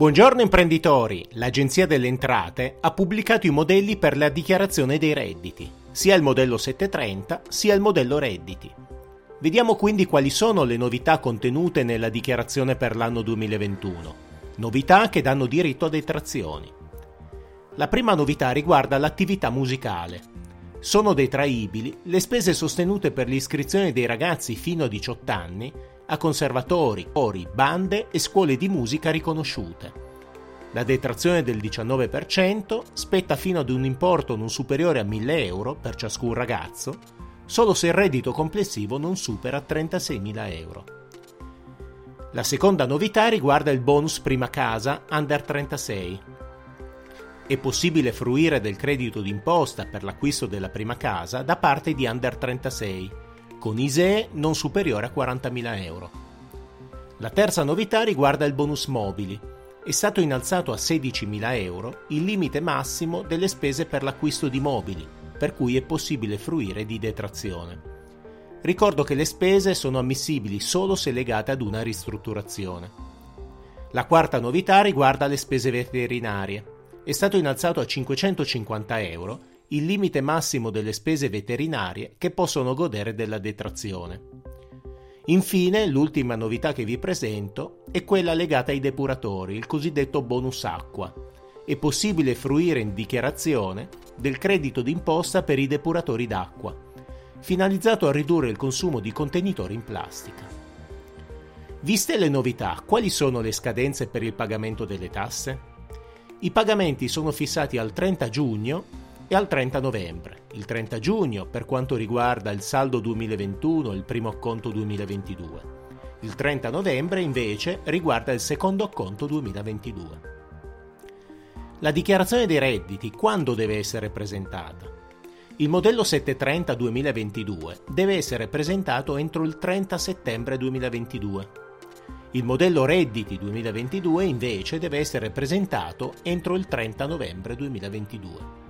Buongiorno imprenditori! L'Agenzia delle Entrate ha pubblicato i modelli per la dichiarazione dei redditi, sia il modello 730 sia il modello redditi. Vediamo quindi quali sono le novità contenute nella dichiarazione per l'anno 2021, novità che danno diritto a detrazioni. La prima novità riguarda l'attività musicale. Sono detraibili le spese sostenute per l'iscrizione dei ragazzi fino a 18 anni a conservatori, cori, bande e scuole di musica riconosciute. La detrazione del 19% spetta fino ad un importo non superiore a 1000 euro per ciascun ragazzo, solo se il reddito complessivo non supera 36.000 euro. La seconda novità riguarda il bonus prima casa under 36. È possibile fruire del credito d'imposta per l'acquisto della prima casa da parte di under 36 con ISEE non superiore a 40.000 euro. La terza novità riguarda il bonus mobili. È stato innalzato a 16.000 euro il limite massimo delle spese per l'acquisto di mobili, per cui è possibile fruire di detrazione. Ricordo che le spese sono ammissibili solo se legate ad una ristrutturazione. La quarta novità riguarda le spese veterinarie. È stato innalzato a 550 euro il limite massimo delle spese veterinarie che possono godere della detrazione. Infine, l'ultima novità che vi presento è quella legata ai depuratori, il cosiddetto bonus acqua. È possibile fruire in dichiarazione del credito d'imposta per i depuratori d'acqua, finalizzato a ridurre il consumo di contenitori in plastica. Viste le novità, quali sono le scadenze per il pagamento delle tasse? I pagamenti sono fissati al 30 giugno e al 30 novembre. Il 30 giugno per quanto riguarda il saldo 2021 e il primo acconto 2022. Il 30 novembre invece riguarda il secondo acconto 2022. La dichiarazione dei redditi quando deve essere presentata? Il modello 730 2022 deve essere presentato entro il 30 settembre 2022. Il modello redditi 2022 invece deve essere presentato entro il 30 novembre 2022.